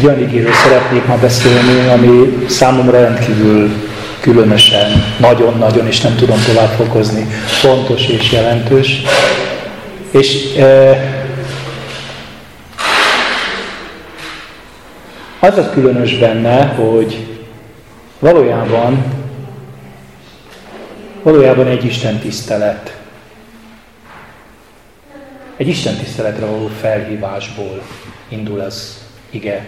Egy olyan igéről szeretnék ma beszélni, ami számomra rendkívül különösen, nagyon-nagyon, és nem tudom tovább fokozni, fontos és jelentős. És e, az a különös benne, hogy valójában, valójában egy Isten tisztelet. Egy Isten tiszteletre való felhívásból indul ez ige,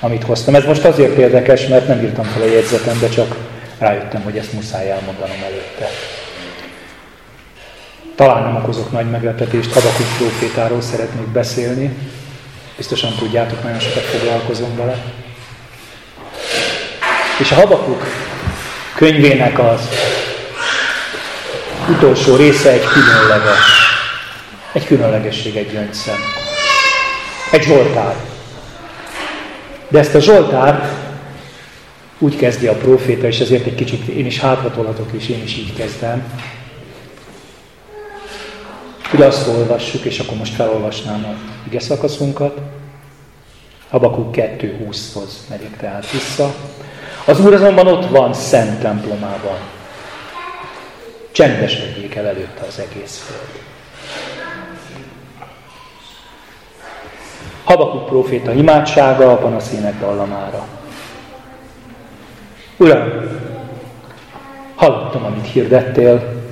amit hoztam. Ez most azért érdekes, mert nem írtam fel a jegyzetembe, csak rájöttem, hogy ezt muszáj elmondanom előtte. Talán nem okozok nagy meglepetést, Habakuk profétáról szeretnék beszélni. Biztosan tudjátok, nagyon sokat foglalkozom vele. És a Habakuk könyvének az utolsó része egy különleges, egy különlegesség, egy gyöngyszem. Egy Zsoltár. De ezt a Zsoltárt úgy kezdi a proféta, és ezért egy kicsit én is hátratolhatok, és én is így kezdem. Hogy azt olvassuk, és akkor most felolvasnám a ige szakaszunkat. Habakuk 2.20-hoz megyek tehát vissza. Az Úr azonban ott van szent templomában. Csendesedjék el előtte az egész föld. Habakuk próféta imádsága a panaszének dallamára. Uram, hallottam, amit hirdettél,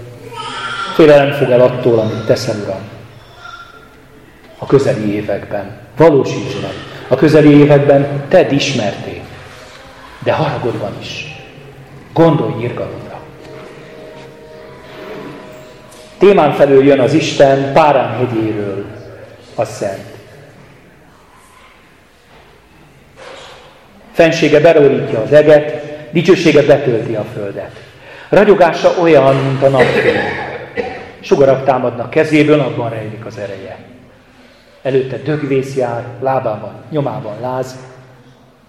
félelem fog el attól, amit teszel, Uram. A közeli években, valósíts meg, a közeli években Ted ismertél, de haragodban is. Gondolj irgalomra. Témán felül jön az Isten Párán hegyéről, a Szent. Fensége berólítja az eget, dicsősége betölti a földet. Ragyogása olyan, mint a napfény. Sugarak támadnak kezéből, abban rejlik az ereje. Előtte dögvész jár, lábában, nyomában láz,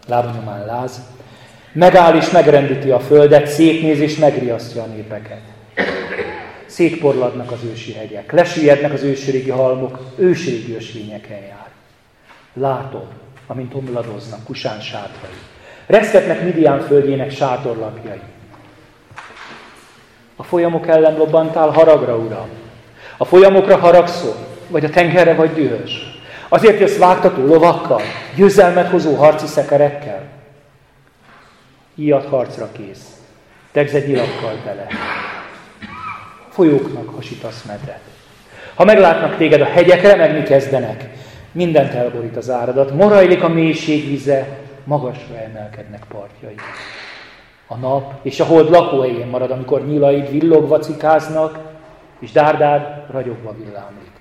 lába nyomán láz. Megáll és megrendíti a földet, szétnéz és megriasztja a népeket. Szétporladnak az ősi hegyek, lesüllyednek az ősrégi halmok, ősrégi ösvényeken jár. Látom, amint omladoznak Kusán sátrai. Reszketnek Midian földjének sátorlapjai. A folyamok ellen lobbantál haragra, Uram. A folyamokra haragszol, vagy a tengerre vagy dühös. Azért jössz vágtató lovakkal, győzelmet hozó harci szekerekkel. Ilyat harcra kész. Tegzed nyilakkal bele. Folyóknak hasítasz medret. Ha meglátnak téged, a hegyek remegni kezdenek. Mindent elborít az áradat, morajlik a mélység vize, magasra emelkednek partjai. A nap és a hold lakóhelyén marad, amikor nyilaid villogva cikáznak, és dárdár ragyogva villámlik.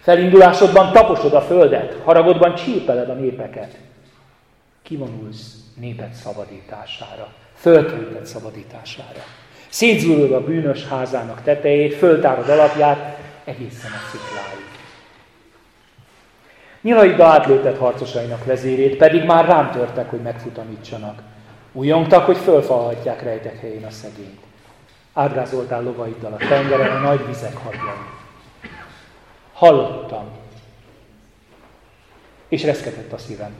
Felindulásodban taposod a földet, haragodban csípeled a népeket. Kivonulsz néped szabadítására, földterületed szabadítására. Szétzúrod a bűnös házának tetejét, föltárod alapját egészen a szikláig. Nyilaidda átlőtett harcosainak vezérét, pedig már rám törtek, hogy megfutamítsanak. Újongtak, hogy fölfalhatják rejtek helyén a szegényt. Átgázoltál lovaiddal a tengeren a nagy vizek hadjai. Hallottam, és reszketett a szívem.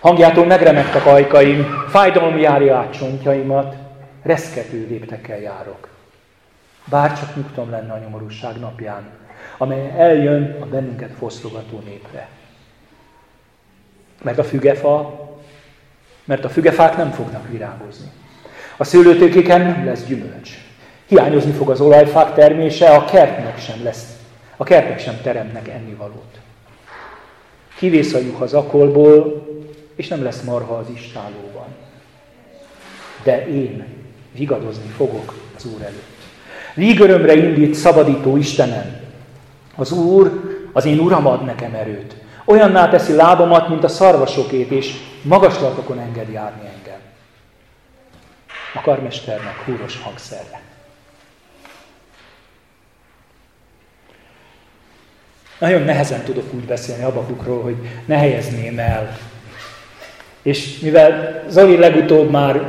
Hangjától megremegtek ajkaim, fájdalom járja át csontjaimat, reszkető léptekkel járok. Bár csak nyugtom lenne a nyomorúság napján, amely eljön a bennünket fosztogató népre. Mert a fügefa, mert a fügefák nem fognak virágozni. A szőlőtőkéken nem lesz gyümölcs. Hiányozni fog az olajfák termése, a kertnek sem lesz, a kertek sem teremnek ennivalót. Kivész a juh az akolból, és nem lesz marha az istálóban. De én vigadozni fogok az Úr előtt. Vígörömre indít szabadító Istenem, az Úr, az én Uram ad nekem erőt. Olyanná teszi lábamat, mint a szarvasokét, és magaslatokon enged járni engem. A karmesternek húros hangszerre. Nagyon nehezen tudok úgy beszélni Abakukról, hogy ne helyezném el. És mivel Zoli legutóbb már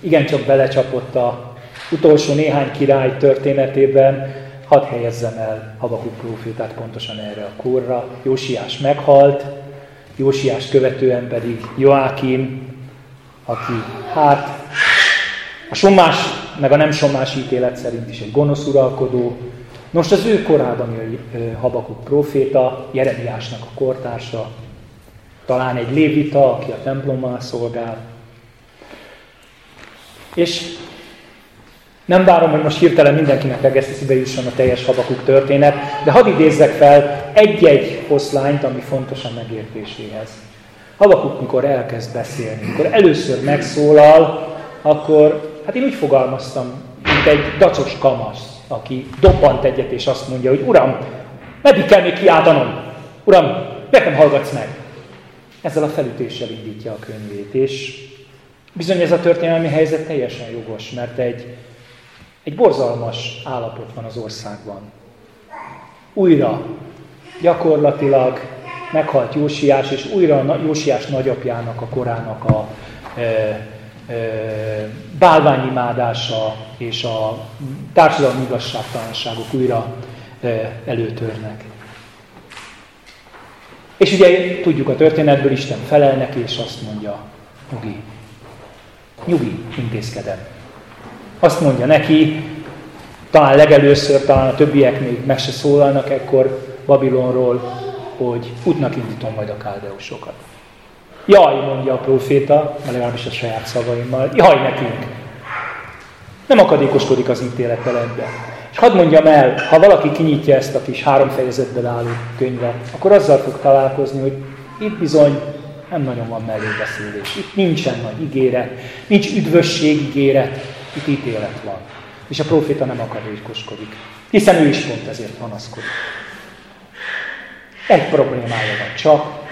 igencsak belecsapott a utolsó néhány király történetében, hadd helyezzem el Habakuk prófétát pontosan erre a korra. Jósiás meghalt, Jósiás követően pedig Joákim, aki hát a sommás, meg a nem sommás ítélet szerint is egy gonosz uralkodó. Most az ő korában Habakuk proféta, Jeremiásnak a kortársa, talán egy lévita, aki a templommal szolgál. És nem várom, hogy most hirtelen mindenkinek egész jusson a teljes Habakuk történet, de hadd idézzek fel egy-egy oszlányt, ami fontos a megértéséhez. Habakuk, mikor elkezd beszélni, mikor először megszólal, akkor, hát én úgy fogalmaztam, mint egy dacos kamasz, aki dobbant egyet, és azt mondja, hogy Uram, meddig kell még kiáltanom? Uram, nekem hallgatsz meg? Ezzel a felütéssel indítja a könyvét, és bizony ez a történelmi helyzet teljesen jogos, mert egy, egy borzalmas állapot van az országban. Újra, gyakorlatilag meghalt Jósiás, és újra Jósiás nagyapjának, a korának a e, e, bálványimádása és a társadalmi igazságtalanságok újra e, előtörnek. És ugye tudjuk a történetből, Isten felel neki, és azt mondja, nyugi, nyugi, intézkedem. Azt mondja neki, talán legelőször, talán a többiek még meg se szólalnak ekkor Babilonról, hogy útnak indítom majd a káldeusokat. Jaj, mondja a proféta, legalábbis a saját szavaimmal, jaj nekünk. Nem akadékoskodik az ítélettel ebbe. És hadd mondjam el, ha valaki kinyitja ezt a kis három fejezetben álló könyvet, akkor azzal fog találkozni, hogy itt bizony nem nagyon van mellébeszélés. Itt nincsen nagy ígéret, nincs üdvösség ígéret, itt ítélet van. És a proféta nem akadékoskodik, hiszen ő is pont ezért panaszkodik. Egy problémája van csak.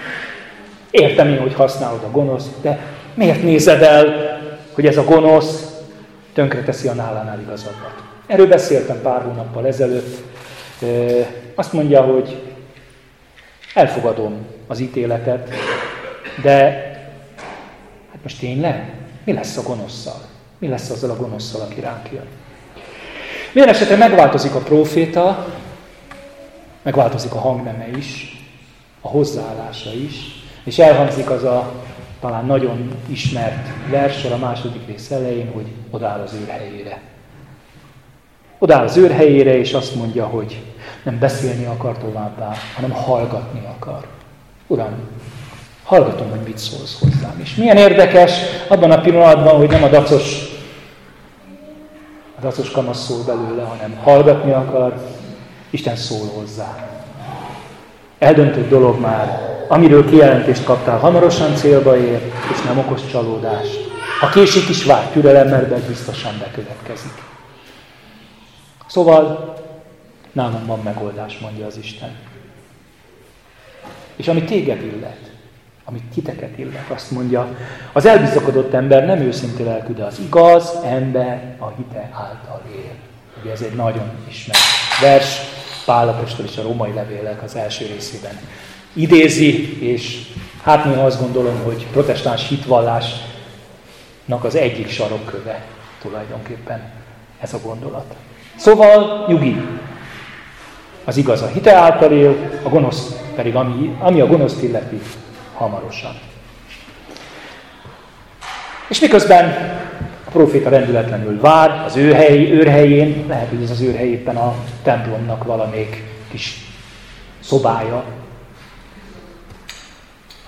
Értem én, hogy használod a gonoszt, de miért nézed el, hogy ez a gonosz tönkreteszi a nálánál igazabbat? Erről beszéltem pár hónappal ezelőtt. Azt mondja, hogy elfogadom az ítéletet, de hát most tényleg? Mi lesz a gonoszszal? Mi lesz azzal a gonoszszal, aki ránk jön? Milyen esetre megváltozik a proféta, megváltozik a hangneme is, a hozzáállása is, és elhangzik az a talán nagyon ismert versor a második rész elején, hogy odáll az őr helyére. Odáll az őr helyére, és azt mondja, hogy nem beszélni akar továbbá, hanem hallgatni akar. Uram, hallgatom, hogy mit szólsz hozzám. És milyen érdekes abban a pillanatban, hogy nem a dacos, a dacos kamasz szól belőle, hanem hallgatni akar, Isten szól hozzá. Eldöntött dolog már, amiről kijelentést kaptál, hamarosan célba ér, és nem okos csalódást. Ha késik is vár, türelemmel, de biztosan bekövetkezik. Szóval nálam van megoldás, mondja az Isten. És ami téged illet, amit titeket illet, azt mondja, az elbizakodott ember nem őszinte lelkű, de az igaz ember a hite által él. Ugye ez egy nagyon ismert vers, Pálapostól is a római levélek az első részében idézi, és hát néha azt gondolom, hogy protestáns hitvallásnak az egyik sarokköve tulajdonképpen ez a gondolat. Szóval nyugi. Az igaz a hite által él, a gonosz pedig, ami, ami a gonoszt illeti, hamarosan. És miközben a proféta rendületlenül vár az ő hely, őrhelyén, lehet, hogy ez az őrhely éppen a templomnak valamelyik kis szobája,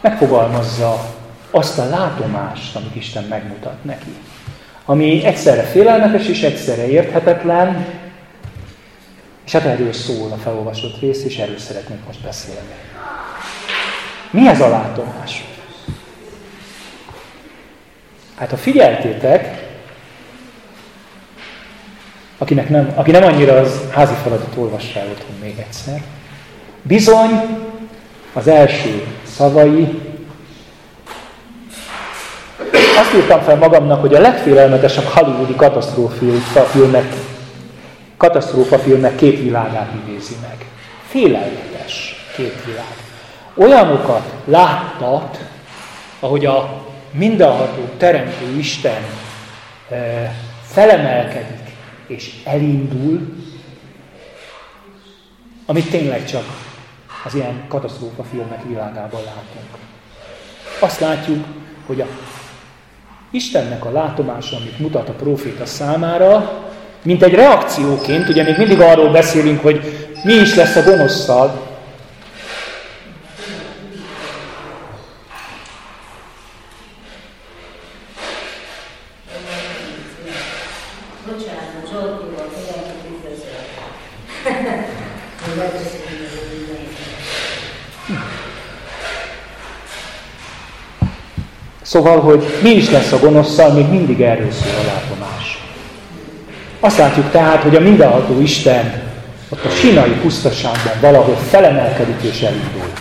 megfogalmazza azt a látomást, amit Isten megmutat neki. Ami egyszerre félelmetes és egyszerre érthetetlen, és hát erről szól a felolvasott rész, és erről szeretnék most beszélni. Mi ez a látomás? Hát ha figyeltétek, akinek nem, aki nem annyira az házi feladatot olvassa el otthon még egyszer, bizony az első szavai azt írtam fel magamnak, hogy a legfélelmetesebb hollywoodi katasztrófafilmek, katasztrófafilmek két világát idézi meg. Félelmetes két világ. Olyanokat láttat, ahogy a mindenható teremtő Isten e, felemelkedik és elindul, amit tényleg csak az ilyen katasztrófa filmek világában látunk. Azt látjuk, hogy a Istennek a látomása, amit mutat a proféta számára, mint egy reakcióként, ugye még mindig arról beszélünk, hogy mi is lesz a gonoszszal, Szóval, hogy mi is lesz a gonoszszal, még mindig erről szól a látomás. Azt látjuk tehát, hogy a mindenható Isten ott a sinai pusztaságban valahol felemelkedik és elindul.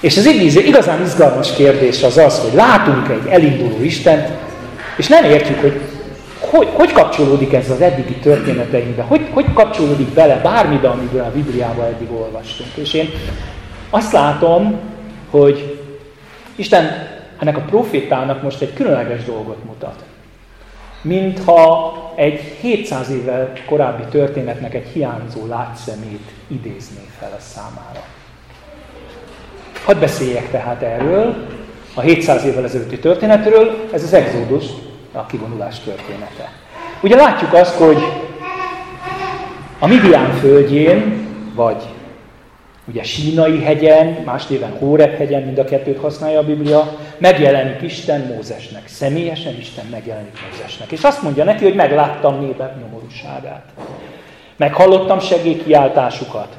És az igazán izgalmas kérdés az az, hogy látunk egy elinduló Istent, és nem értjük, hogy hogy, hogy kapcsolódik ez az eddigi történeteinkbe, hogy, hogy kapcsolódik bele bármibe, amiből a Bibliában eddig olvastunk. És én azt látom, hogy Isten ennek a profétának most egy különleges dolgot mutat. Mintha egy 700 évvel korábbi történetnek egy hiányzó látszemét idézné fel a számára. Hadd beszéljek tehát erről, a 700 évvel ezelőtti történetről, ez az exodus, a kivonulás története. Ugye látjuk azt, hogy a Midian földjén, vagy ugye Sínai hegyen, más néven Hórep hegyen, mind a kettőt használja a Biblia, megjelenik Isten Mózesnek. Személyesen Isten megjelenik Mózesnek. És azt mondja neki, hogy megláttam népek nyomorúságát. Meghallottam segélykiáltásukat.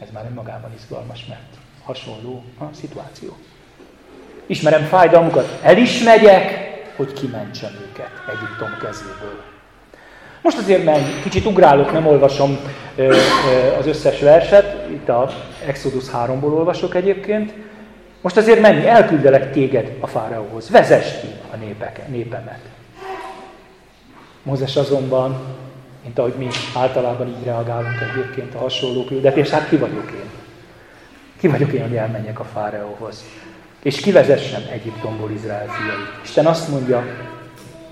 Ez már önmagában izgalmas, mert hasonló a szituáció. Ismerem fájdalmukat, el is megyek, hogy kimentsem őket Egyiptom kezéből. Most azért menj, kicsit ugrálok, nem olvasom az összes verset, itt a Exodus 3-ból olvasok egyébként. Most azért menj, elküldelek téged a fáraóhoz, vezess ki a népek, népemet. Mózes azonban, mint ahogy mi általában így reagálunk egyébként a hasonló küldetés, hát ki vagyok én? Ki vagyok én, hogy elmenjek a fáraóhoz? És kivezessem Egyiptomból Izrael fiait. Isten azt mondja,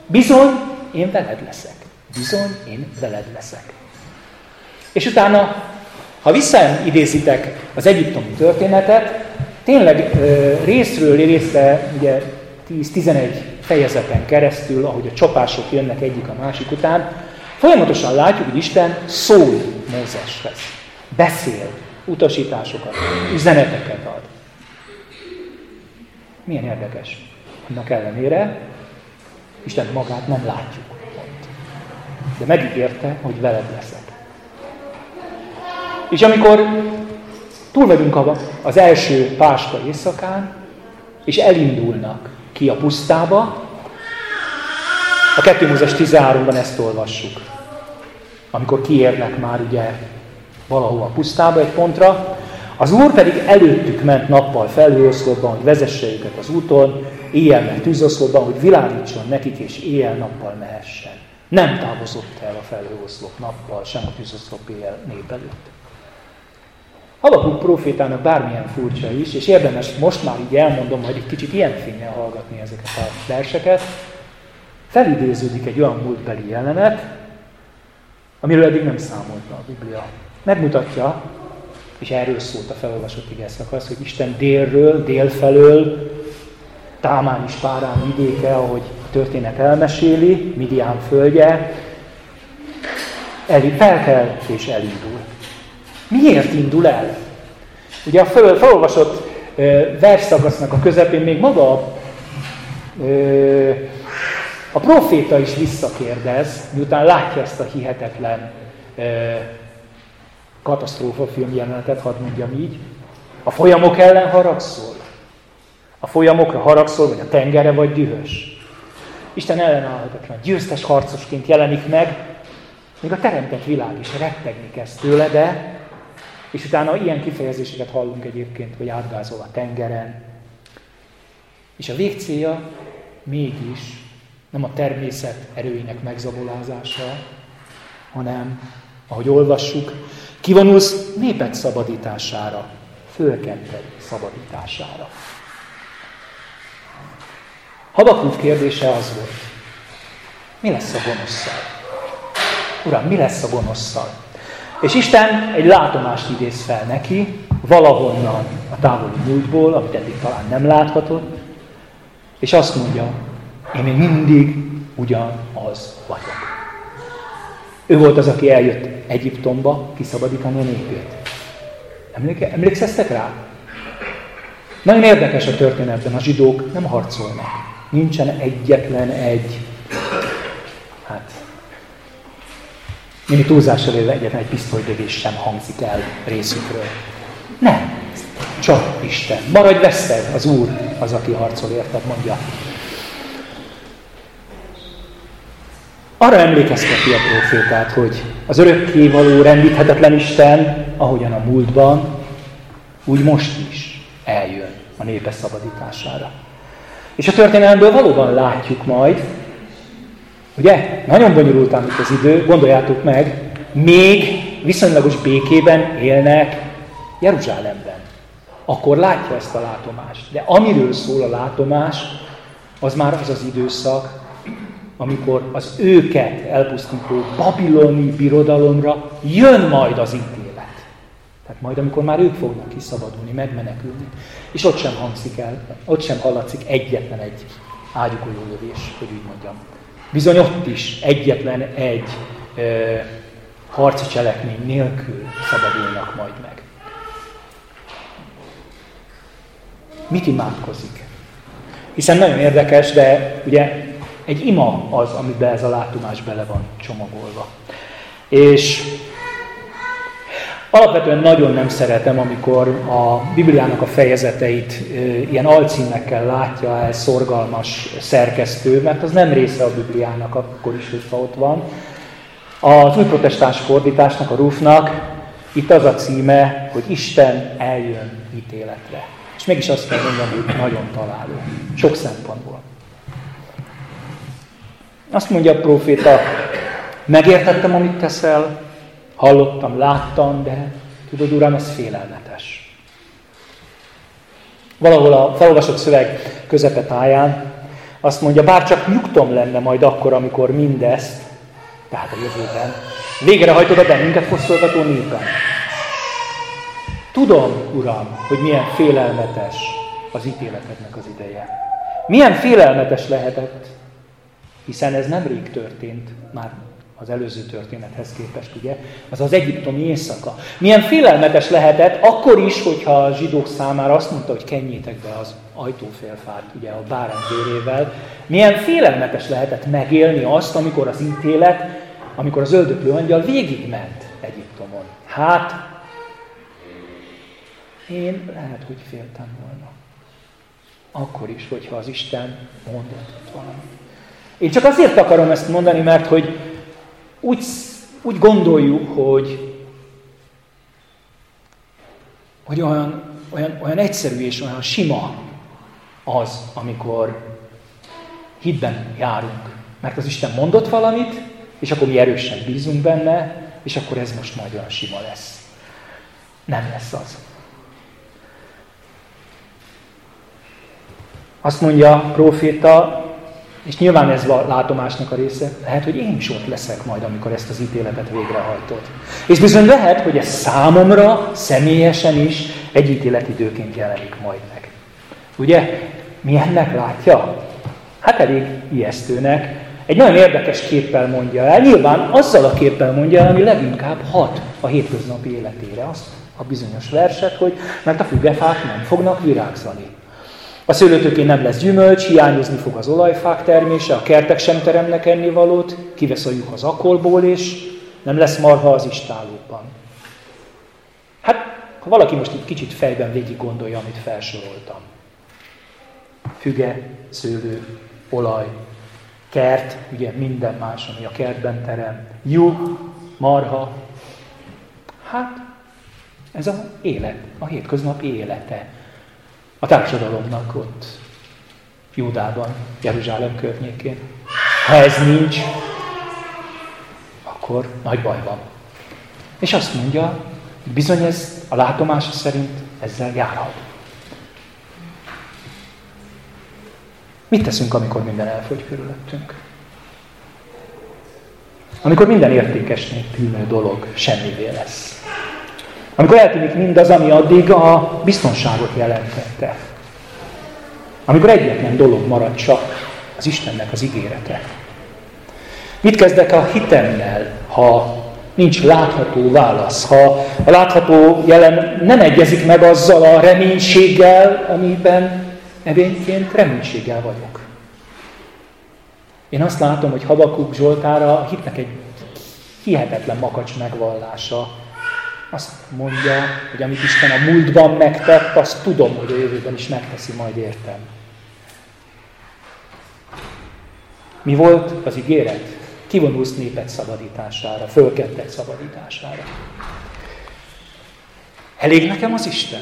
bizony, én veled leszek. Bizony, én veled leszek. És utána, ha visszaidézitek az egyiptomi történetet, tényleg részről részre, ugye 10-11 fejezeten keresztül, ahogy a csapások jönnek egyik a másik után, folyamatosan látjuk, hogy Isten szól Mózeshez. Beszél, utasításokat, üzeneteket ad. Milyen érdekes. Annak ellenére Isten magát nem látjuk De megígérte, hogy veled leszek. És amikor túl vagyunk az első páska éjszakán, és elindulnak ki a pusztába, a 2 Mózes 13-ban ezt olvassuk. Amikor kiérnek már ugye valahova a pusztába egy pontra, az Úr pedig előttük ment nappal felhőoszlopban, hogy vezesse őket az úton, éjjel meg tűzoszlopban, hogy világítson nekik, és éjjel-nappal mehessen. Nem távozott el a felhőoszlop nappal, sem a tűzoszlop éjjel nép előtt. Habakuk profétának bármilyen furcsa is, és érdemes most már így elmondom, hogy egy kicsit ilyen fényen hallgatni ezeket a verseket, felidéződik egy olyan múltbeli jelenet, amiről eddig nem számolt a Biblia. Megmutatja, és erről szólt a felolvasott szakasz, hogy Isten délről, délfelől, Támán is Párán vidéke, ahogy történet elmeséli, Midian földje, el, felkel és elindul. Miért indul el? Ugye a fel, felolvasott versszakasznak a közepén még maga a proféta is visszakérdez, miután látja ezt a hihetetlen katasztrófa film jelenetet, hadd mondjam így. A folyamok ellen haragszol? A folyamokra haragszol, vagy a tengerre vagy dühös? Isten ellenállhatatlan, győztes harcosként jelenik meg, még a teremtett világ is rettegni kezd tőle, de, és utána ilyen kifejezéseket hallunk egyébként, hogy átgázol a tengeren. És a végcélja mégis nem a természet erőinek megzabolázása, hanem, ahogy olvassuk, Kivonulsz néped szabadítására, fölkented szabadítására. Habakuk kérdése az volt, mi lesz a gonoszszal? Uram, mi lesz a gonoszszal? És Isten egy látomást idéz fel neki, valahonnan a távoli múltból, amit eddig talán nem láthatott, és azt mondja, én még mindig ugyanaz vagyok. Ő volt az, aki eljött Egyiptomba kiszabadítani a népét. Emléke, rá? Nagyon érdekes a történetben, a zsidók nem harcolnak. Nincsen egyetlen egy, hát, mini túlzással élve egyetlen egy pisztolydövés sem hangzik el részükről. Nem, csak Isten. Maradj veszted, az Úr az, aki harcol érted, mondja. Arra emlékezteti a profétát, hogy az örökkévaló, rendíthetetlen Isten, ahogyan a múltban, úgy most is eljön a népe szabadítására. És a történelemből valóban látjuk majd, ugye, nagyon bonyolultán itt az idő, gondoljátok meg, még viszonylagos békében élnek Jeruzsálemben. Akkor látja ezt a látomást. De amiről szól a látomás, az már az az időszak, amikor az őket elpusztító babiloni birodalomra jön majd az ítélet. Majd, amikor már ők fognak kiszabadulni, megmenekülni. És ott sem hangzik el, ott sem hallatszik egyetlen egy ágyukoló lövés, hogy úgy mondjam. Bizony ott is egyetlen egy e, harci cselekmény nélkül szabadulnak majd meg. Mit imádkozik? Hiszen nagyon érdekes, de ugye egy ima az, amiben ez a látomás bele van csomagolva. És alapvetően nagyon nem szeretem, amikor a Bibliának a fejezeteit ilyen alcímekkel látja el szorgalmas szerkesztő, mert az nem része a Bibliának, akkor is, hogyha ott van. Az új protestáns fordításnak, a Rufnak itt az a címe, hogy Isten eljön ítéletre. És mégis azt kell mondani, hogy nagyon találó. Sok szempontból. Azt mondja a proféta, megértettem, amit teszel, hallottam, láttam, de tudod, Uram, ez félelmetes. Valahol a felolvasott szöveg közepetáján azt mondja, bár csak nyugtom lenne majd akkor, amikor mindezt, tehát a jövőben, végrehajtod a bennünket fosztolgató népen. Tudom, Uram, hogy milyen félelmetes az ítéletednek az ideje. Milyen félelmetes lehetett hiszen ez nem rég történt, már az előző történethez képest, ugye, az az egyiptomi éjszaka. Milyen félelmetes lehetett, akkor is, hogyha a zsidók számára azt mondta, hogy kenjétek be az ajtófélfát, ugye a bárány vérével, milyen félelmetes lehetett megélni azt, amikor az ítélet, amikor az öldöklő angyal végigment Egyiptomon. Hát, én lehet, hogy féltem volna. Akkor is, hogyha az Isten mondott valamit. Én csak azért akarom ezt mondani, mert hogy úgy, úgy gondoljuk, hogy, hogy olyan, olyan, olyan egyszerű és olyan sima az, amikor hitben járunk. Mert az Isten mondott valamit, és akkor mi erősen bízunk benne, és akkor ez most majd olyan sima lesz. Nem lesz az. Azt mondja a proféta, és nyilván ez a látomásnak a része. Lehet, hogy én is ott leszek majd, amikor ezt az ítéletet végrehajtod. És bizony lehet, hogy ez számomra személyesen is egy ítéletidőként jelenik majd meg. Ugye? Milyennek látja? Hát elég ijesztőnek. Egy nagyon érdekes képpel mondja el. Nyilván azzal a képpel mondja el, ami leginkább hat a hétköznapi életére. Azt a bizonyos verset, hogy mert a fügefák nem fognak virágzani. A szőlőtökén nem lesz gyümölcs, hiányozni fog az olajfák termése, a kertek sem teremnek ennivalót, kivesz a juh az akolból, és nem lesz marha az istálókban. Hát, ha valaki most itt kicsit fejben végig gondolja, amit felsoroltam. Füge, szőlő, olaj, kert, ugye minden más, ami a kertben terem, juh, marha. Hát, ez az élet, a hétköznapi élete a társadalomnak ott Júdában, Jeruzsálem környékén. Ha ez nincs, akkor nagy baj van. És azt mondja, bizony ez a látomása szerint ezzel járhat. Mit teszünk, amikor minden elfogy körülöttünk? Amikor minden értékesnek tűnő dolog semmivé lesz. Amikor eltűnik mindaz, ami addig a biztonságot jelentette. Amikor egyetlen dolog marad csak, az Istennek az ígérete. Mit kezdek a hitemmel, ha nincs látható válasz, ha a látható jelen nem egyezik meg azzal a reménységgel, amiben evényként reménységgel vagyok. Én azt látom, hogy Habakuk Zsoltára hitnek egy hihetetlen makacs megvallása. Azt mondja, hogy amit Isten a múltban megtett, azt tudom, hogy a jövőben is megteszi, majd értem. Mi volt az ígéret? Kivonulsz népet szabadítására, fölkettek szabadítására. Elég nekem az Isten?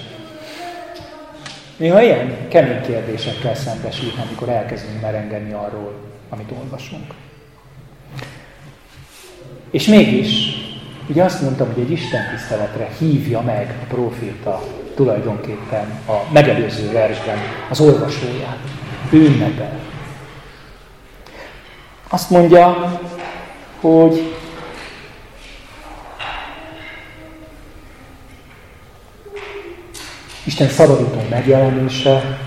Néha ilyen kemény kérdésekkel szembesülünk, amikor elkezdünk merengeni arról, amit olvasunk. És mégis, ugye azt mondtam, hogy egy Isten tiszteletre hívja meg a proféta tulajdonképpen a megelőző versben az olvasóját. Ünnepel. Azt mondja, hogy Isten szabadító megjelenése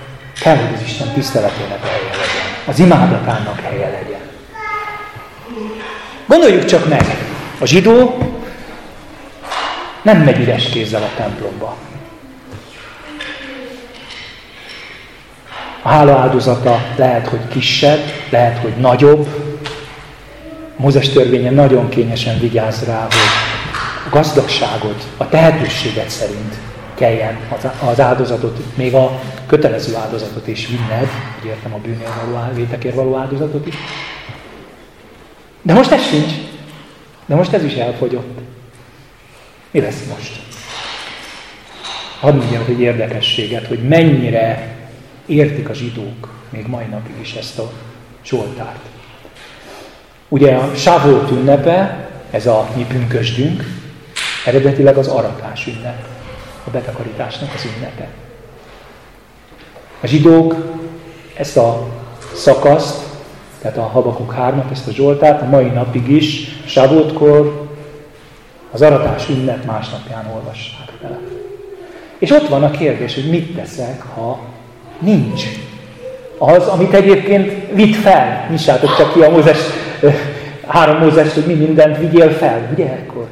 kell, hogy az Isten tiszteletének helye legyen. Az imádatának helye legyen. Gondoljuk csak meg, a zsidó nem megy üres kézzel a templomba. A hála áldozata lehet, hogy kisebb, lehet, hogy nagyobb. Mózes törvénye nagyon kényesen vigyáz rá, hogy a gazdagságot, a tehetőséget szerint kelljen az áldozatot, még a kötelező áldozatot is vinned, hogy értem a bűnél való, vétekért való áldozatot is. De most ez sincs. De most ez is elfogyott. Mi lesz most? Hadd mondjam egy érdekességet, hogy mennyire értik a zsidók még mai napig is ezt a Zsoltárt. Ugye a Sávolt ünnepe, ez a mi pünkösdünk, eredetileg az aratás ünnep, a betakarításnak az ünnepe. A zsidók ezt a szakaszt, tehát a Habakuk 3 ezt a Zsoltát a mai napig is, Sávoltkor, az aratás ünnep másnapján olvassák fel. És ott van a kérdés, hogy mit teszek, ha Nincs. Az, amit egyébként vitt fel. Nyissátok csak ki a Mózes, három Mózes, hogy mi mindent vigyél fel, ugye ekkor?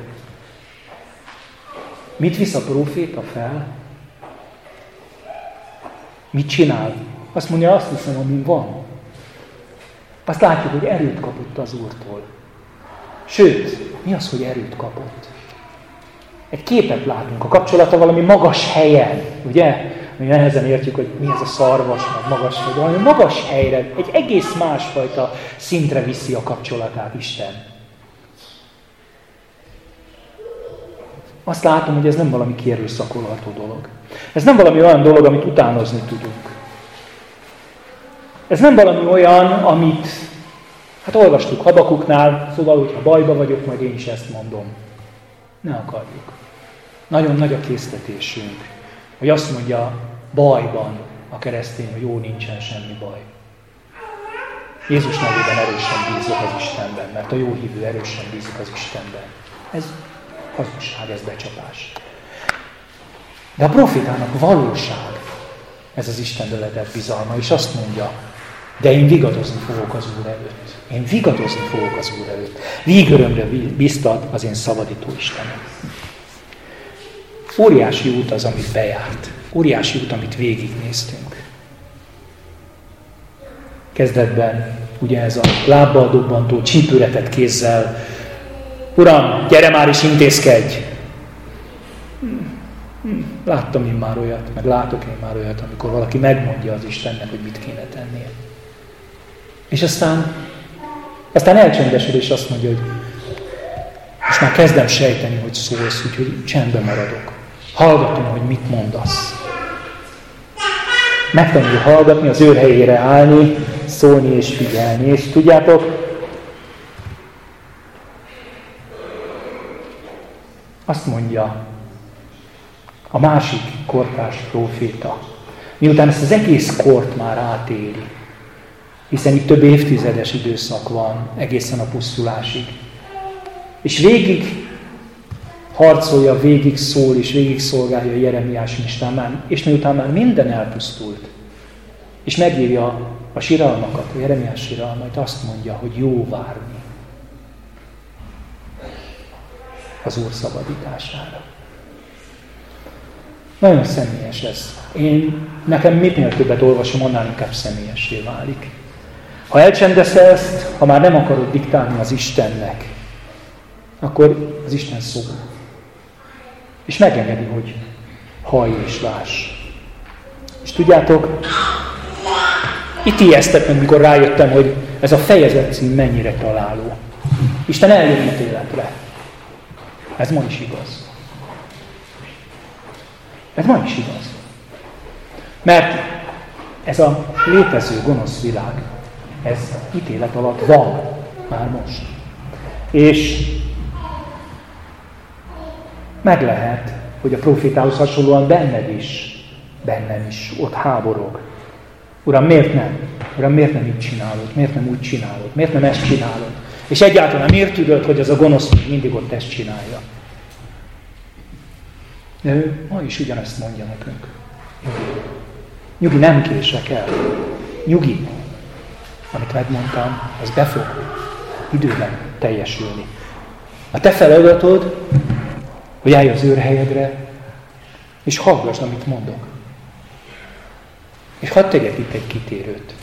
Mit visz a proféta fel? Mit csinál? Azt mondja, azt hiszem, amin van. Azt látjuk, hogy erőt kapott az Úrtól. Sőt, mi az, hogy erőt kapott? Egy képet látunk, a kapcsolata valami magas helyen, ugye? mi nehezen értjük, hogy mi ez a szarvas, meg magas vagy valami magas helyre, egy egész másfajta szintre viszi a kapcsolatát Isten. Azt látom, hogy ez nem valami kierőszakolható dolog. Ez nem valami olyan dolog, amit utánozni tudunk. Ez nem valami olyan, amit, hát olvastuk Habakuknál, szóval, hogyha bajba vagyok, majd én is ezt mondom. Ne akarjuk. Nagyon nagy a késztetésünk, hogy azt mondja bajban a keresztény, hogy jó, nincsen semmi baj. Jézus nevében erősen bízok az Istenben, mert a jó hívő erősen bízik az Istenben. Ez hazugság, ez becsapás. De a profitának valóság ez az Isten letett bizalma, és azt mondja, de én vigadozni fogok az Úr előtt. Én vigadozni fogok az Úr előtt. Vígörömre biztat az én szabadító Istenem. Óriási út az, amit bejárt. Óriási út, amit végignéztünk. Kezdetben ugye ez a lábbal dobbantó, csípőretett kézzel, Uram, gyere már is intézkedj! Láttam én már olyat, meg látok én már olyat, amikor valaki megmondja az Istennek, hogy mit kéne tennie. És aztán, aztán elcsendesül, és azt mondja, hogy most már kezdem sejteni, hogy szólsz, úgyhogy csendben maradok. Hallgatom, hogy mit mondasz. Megtanulja hallgatni, az ő helyére állni, szólni és figyelni. És tudjátok, azt mondja a másik kortárs proféta, miután ezt az egész kort már átéli, hiszen itt több évtizedes időszak van egészen a pusztulásig. És végig harcolja, végig szól és végig szolgálja Jeremiás Istán, és miután már minden elpusztult, és megírja a siralmakat, a Jeremiás siralmait, azt mondja, hogy jó várni az Úr szabadítására. Nagyon személyes ez. Én, nekem minél többet olvasom, annál inkább személyessé válik. Ha elcsendesz ezt, ha már nem akarod diktálni az Istennek, akkor az Isten szó. És megengedi, hogy hallj és láss. És tudjátok, itt ijesztett meg, mikor rájöttem, hogy ez a fejezet cím mennyire találó. Isten eljön ítéletre. Ez ma is igaz. Ez ma is igaz. Mert ez a létező gonosz világ, ez ítélet alatt van már most. És meg lehet, hogy a profétához hasonlóan benned is, bennem is ott háborog. Uram, miért nem? Uram, miért nem így csinálod? Miért nem úgy csinálod? Miért nem ezt csinálod? És egyáltalán miért tudod, hogy az a gonosz még mindig ott ezt csinálja? De ő ma is ugyanezt mondja nekünk. Nyugi. Nyugi, nem kések el. Nyugi. Amit megmondtam, az be fog időben teljesülni. A te feladatod, hogy állj az őrhelyedre, és hallgass, amit mondok. És hadd tegyek itt egy kitérőt.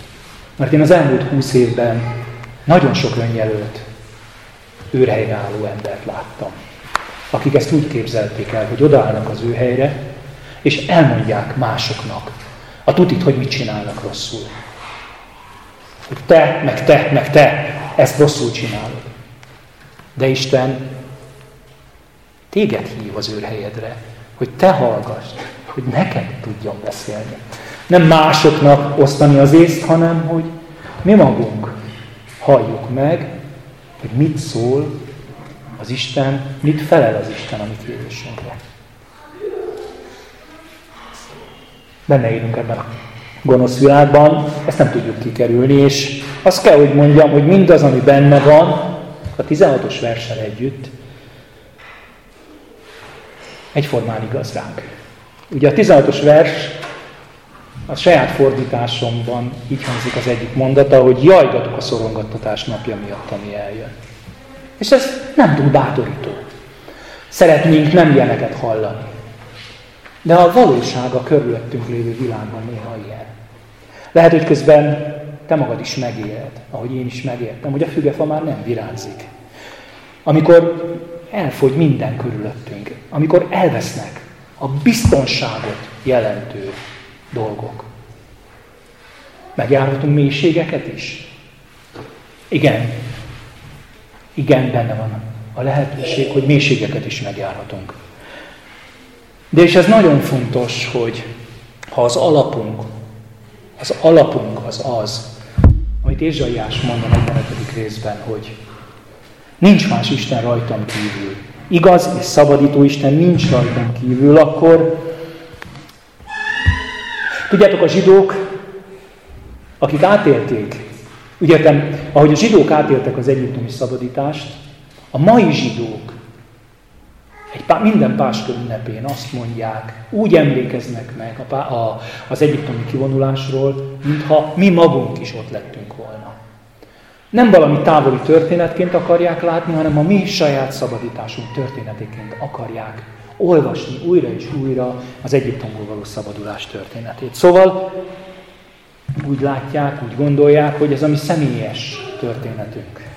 Mert én az elmúlt húsz évben nagyon sok önjelölt őrhelyre álló embert láttam akik ezt úgy képzelték el, hogy odaállnak az ő helyre, és elmondják másoknak a tutit, hogy mit csinálnak rosszul. Hogy te, meg te, meg te ezt rosszul csinálod. De Isten téged hív az ő helyedre, hogy te hallgass, hogy neked tudjon beszélni. Nem másoknak osztani az észt, hanem hogy mi magunk halljuk meg, hogy mit szól az Isten, mit felel az Isten a mi kérésünkre. Benne élünk ebben a gonosz világban, ezt nem tudjuk kikerülni, és azt kell, hogy mondjam, hogy mindaz, ami benne van, a 16-os versen együtt, egyformán igaz ránk. Ugye a 16-os vers a saját fordításomban így hangzik az egyik mondata, hogy jajgatok a szorongattatás napja miatt, ami eljön. És ez nem túl bátorító. Szeretnénk nem ilyeneket hallani. De a valóság a körülöttünk lévő világban néha ilyen. Lehet, hogy közben te magad is megéled, ahogy én is megértem, hogy a fügefa már nem virágzik. Amikor elfogy minden körülöttünk, amikor elvesznek a biztonságot jelentő dolgok. Megjárhatunk mélységeket is? Igen, igen, benne van a lehetőség, hogy mélységeket is megjárhatunk. De és ez nagyon fontos, hogy ha az alapunk, az alapunk az az, amit Ézsaiás mond a 45. részben, hogy nincs más Isten rajtam kívül. Igaz és szabadító Isten nincs rajtam kívül, akkor tudjátok, a zsidók, akik átélték úgy értem, ahogy a zsidók átéltek az egyiptomi szabadítást, a mai zsidók egy pá, minden páskör ünnepén azt mondják, úgy emlékeznek meg a, a, az egyiptomi kivonulásról, mintha mi magunk is ott lettünk. Nem valami távoli történetként akarják látni, hanem a mi saját szabadításunk történetéként akarják olvasni újra és újra az Egyiptomból való szabadulás történetét. Szóval úgy látják, úgy gondolják, hogy ez a mi személyes történetünk.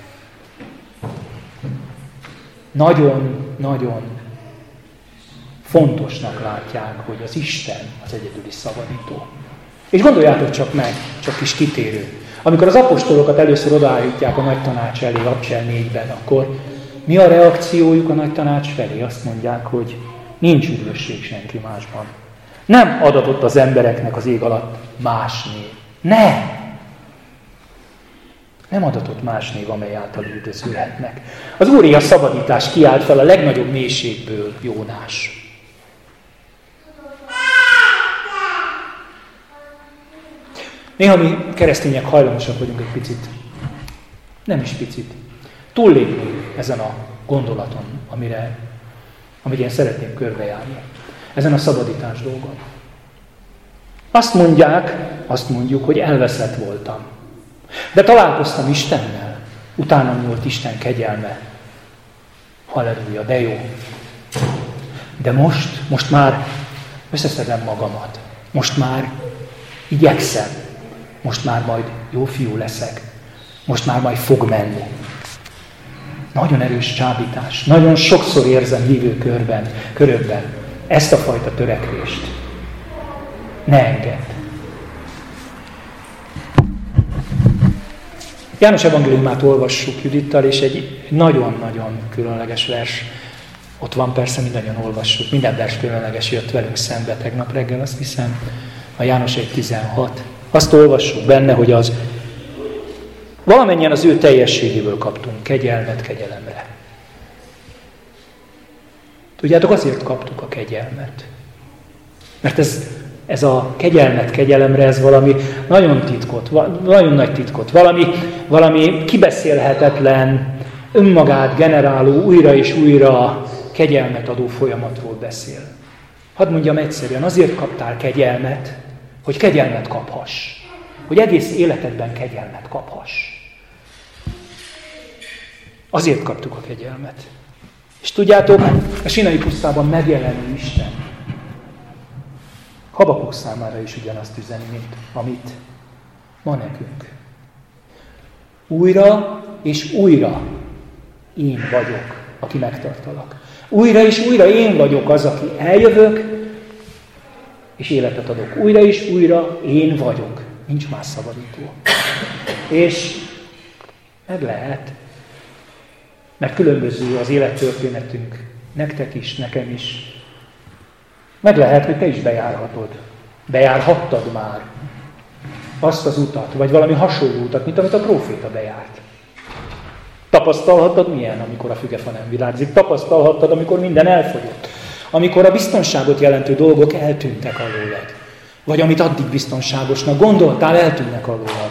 Nagyon-nagyon fontosnak látják, hogy az Isten az egyedüli szabadító. És gondoljátok csak meg, csak kis kitérő. Amikor az apostolokat először odaállítják a nagy tanács elé, Abcsel 4-ben, akkor mi a reakciójuk a nagy tanács felé? Azt mondják, hogy nincs üdvösség senki másban. Nem adatott az embereknek az ég alatt más név. Ne! Nem adatott más név, amely által üldözülhetnek. Az a szabadítás kiállt fel a legnagyobb mélységből, Jónás. Néha mi keresztények hajlamosak vagyunk egy picit, nem is picit, túllépni ezen a gondolaton, amire, amit én szeretném körbejárni. Ezen a szabadítás dolgon. Azt mondják, azt mondjuk, hogy elveszett voltam. De találkoztam Istennel. Utána volt Isten kegyelme. Halleluja, de jó. De most, most már összeszedem magamat. Most már igyekszem. Most már majd jó fiú leszek. Most már majd fog menni. Nagyon erős csábítás. Nagyon sokszor érzem hívő körben, körökben ezt a fajta törekvést. Ne engedd. János evangéliumát olvassuk Judittal, és egy nagyon-nagyon különleges vers. Ott van persze, mindannyian olvassuk. Minden vers különleges jött velünk szembe tegnap reggel, azt hiszem. A János 1.16. Azt olvassuk benne, hogy az valamennyien az ő teljességéből kaptunk kegyelmet kegyelemre. Tudjátok, azért kaptuk a kegyelmet. Mert ez ez a kegyelmet kegyelemre, ez valami nagyon titkot, nagyon nagy titkot, valami, valami kibeszélhetetlen, önmagát generáló, újra és újra kegyelmet adó folyamatról beszél. Hadd mondjam egyszerűen, azért kaptál kegyelmet, hogy kegyelmet kaphass. Hogy egész életedben kegyelmet kaphass. Azért kaptuk a kegyelmet. És tudjátok, a sinai pusztában megjelenő Isten Habakuk számára is ugyanazt üzeni, mint amit ma nekünk. Újra és újra én vagyok, aki megtartalak. Újra és újra én vagyok az, aki eljövök, és életet adok. Újra és újra én vagyok. Nincs más szabadító. És meg lehet, mert különböző az élettörténetünk, nektek is, nekem is, meg lehet, hogy te is bejárhatod. Bejárhattad már azt az utat, vagy valami hasonló utat, mint amit a próféta bejárt. Tapasztalhattad milyen, amikor a fügefa nem virágzik. Tapasztalhattad, amikor minden elfogyott. Amikor a biztonságot jelentő dolgok eltűntek alólad. Vagy amit addig biztonságosnak gondoltál, eltűnnek alólad.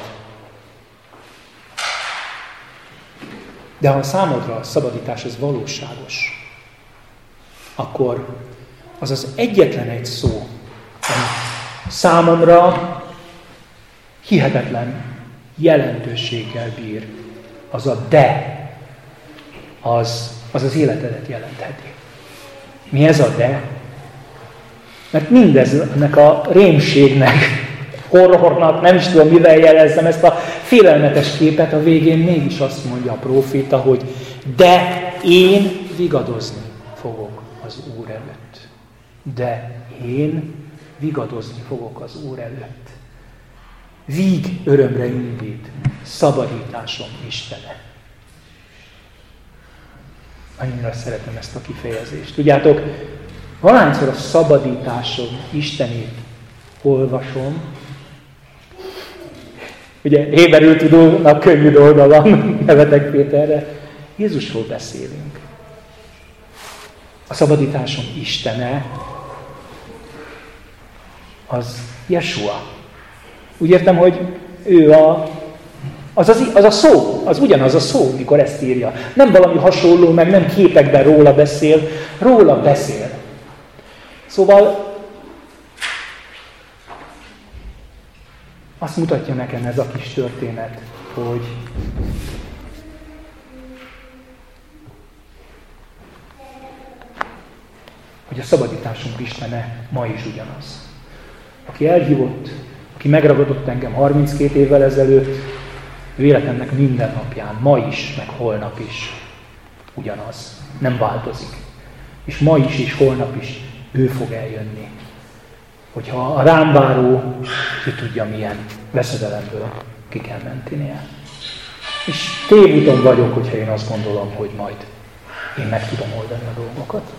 De ha a számodra a szabadítás az valóságos, akkor az az egyetlen egy szó, ami számomra hihetetlen jelentőséggel bír, az a de, az az, életedet jelentheti. Mi ez a de? Mert mindeznek a rémségnek, horrornak, nem is tudom mivel jelezzem ezt a félelmetes képet, a végén mégis azt mondja a próféta, hogy de én vigadozni fogok az Úr előtt de én vigadozni fogok az Úr előtt. Víg örömre indít, szabadításom Istene. Annyira szeretem ezt a kifejezést. Tudjátok, valányszor a szabadításom Istenét olvasom, ugye héberül tudónak könnyű dolga van, nevetek Péterre, Jézusról beszélünk. A szabadításom Istene az Yeshua. Úgy értem, hogy ő a, az, az, az a szó, az ugyanaz a szó, mikor ezt írja. Nem valami hasonló, meg nem képekben róla beszél, róla beszél. Szóval azt mutatja nekem ez a kis történet, hogy hogy a szabadításunk Istene ma is ugyanaz aki elhívott, aki megragadott engem 32 évvel ezelőtt, ő életemnek minden napján, ma is, meg holnap is ugyanaz. Nem változik. És ma is és holnap is ő fog eljönni. Hogyha a rám váró, ki tudja milyen veszedelemből ki kell mentenie. És tévúton vagyok, hogyha én azt gondolom, hogy majd én meg tudom oldani a dolgokat.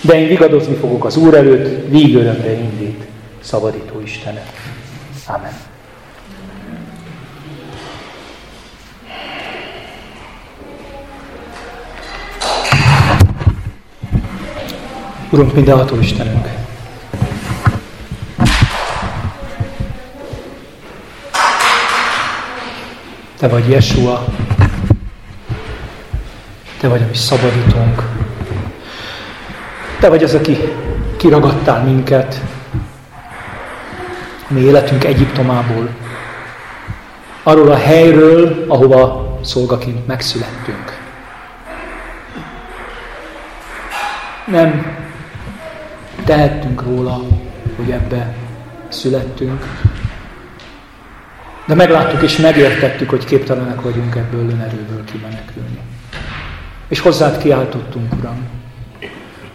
De én vigadozni fogok az Úr előtt, vígörömre indít, szabadító Istenet. Amen. Urunk, mindenható Istenünk! Te vagy Jesua, Te vagy a mi. Te vagy az, aki kiragadtál minket, a mi életünk Egyiptomából, arról a helyről, ahova szolgaként megszülettünk. Nem tehettünk róla, hogy ebbe születtünk, de megláttuk és megértettük, hogy képtelenek vagyunk ebből önerőből kimenekülni. És hozzád kiáltottunk, Uram.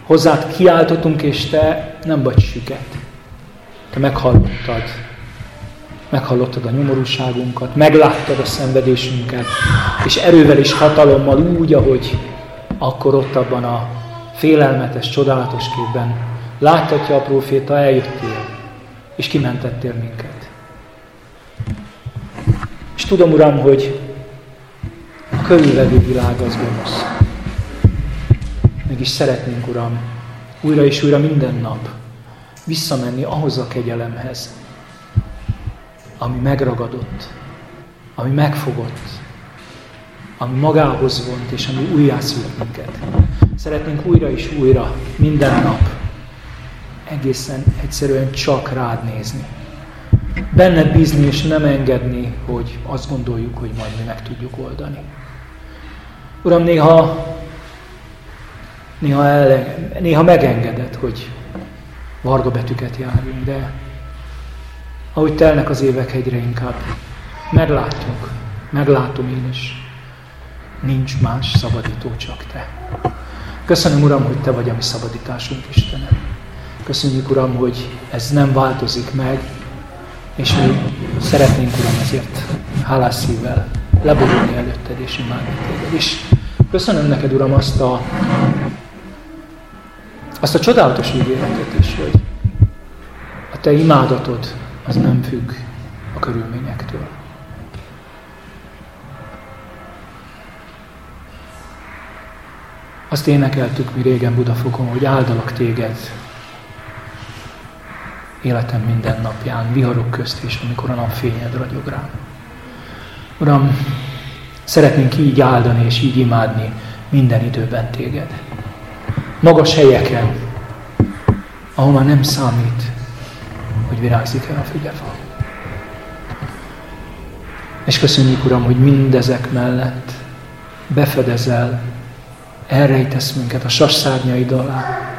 Hozzád kiáltottunk, és Te nem vagy süket. Te meghallottad. Meghallottad a nyomorúságunkat, megláttad a szenvedésünket, és erővel és hatalommal úgy, ahogy akkor ott abban a félelmetes, csodálatos képben láthatja a proféta, eljöttél, és kimentettél minket. És tudom, Uram, hogy a körülvevő világ az gonosz. Mégis szeretnénk, Uram, újra és újra minden nap visszamenni ahhoz a kegyelemhez, ami megragadott, ami megfogott, ami magához vont, és ami újjászült minket. Szeretnénk újra és újra, minden nap egészen egyszerűen csak rád nézni. Benned bízni és nem engedni, hogy azt gondoljuk, hogy majd mi meg tudjuk oldani. Uram, néha, néha, el, néha megengeded, hogy varga betűket járjunk, de ahogy telnek az évek egyre inkább, meglátjuk, meglátom én is, nincs más szabadító, csak Te. Köszönöm, Uram, hogy Te vagy a mi szabadításunk, Istenem. Köszönjük, Uram, hogy ez nem változik meg, és mi szeretnénk, Uram, ezért hálás szívvel leborulni előtted és imádni téged. És köszönöm neked, Uram, azt a, azt a csodálatos ígéretet is, hogy a te imádatod az nem függ a körülményektől. Azt énekeltük mi régen Budafokon, hogy áldalak téged életem minden napján, viharok közt is, amikor a napfényed ragyog rám. Uram, szeretnénk így áldani és így imádni minden időben téged. Magas helyeken, ahol már nem számít, hogy virágzik el a fügefa. És köszönjük, Uram, hogy mindezek mellett befedezel, elrejtesz minket a sasszárnyaid alá,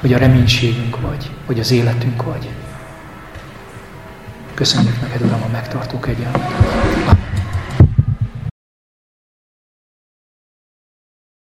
hogy a reménységünk vagy, hogy az életünk vagy. Köszönjük neked, Uram, a megtartó kegyelmet.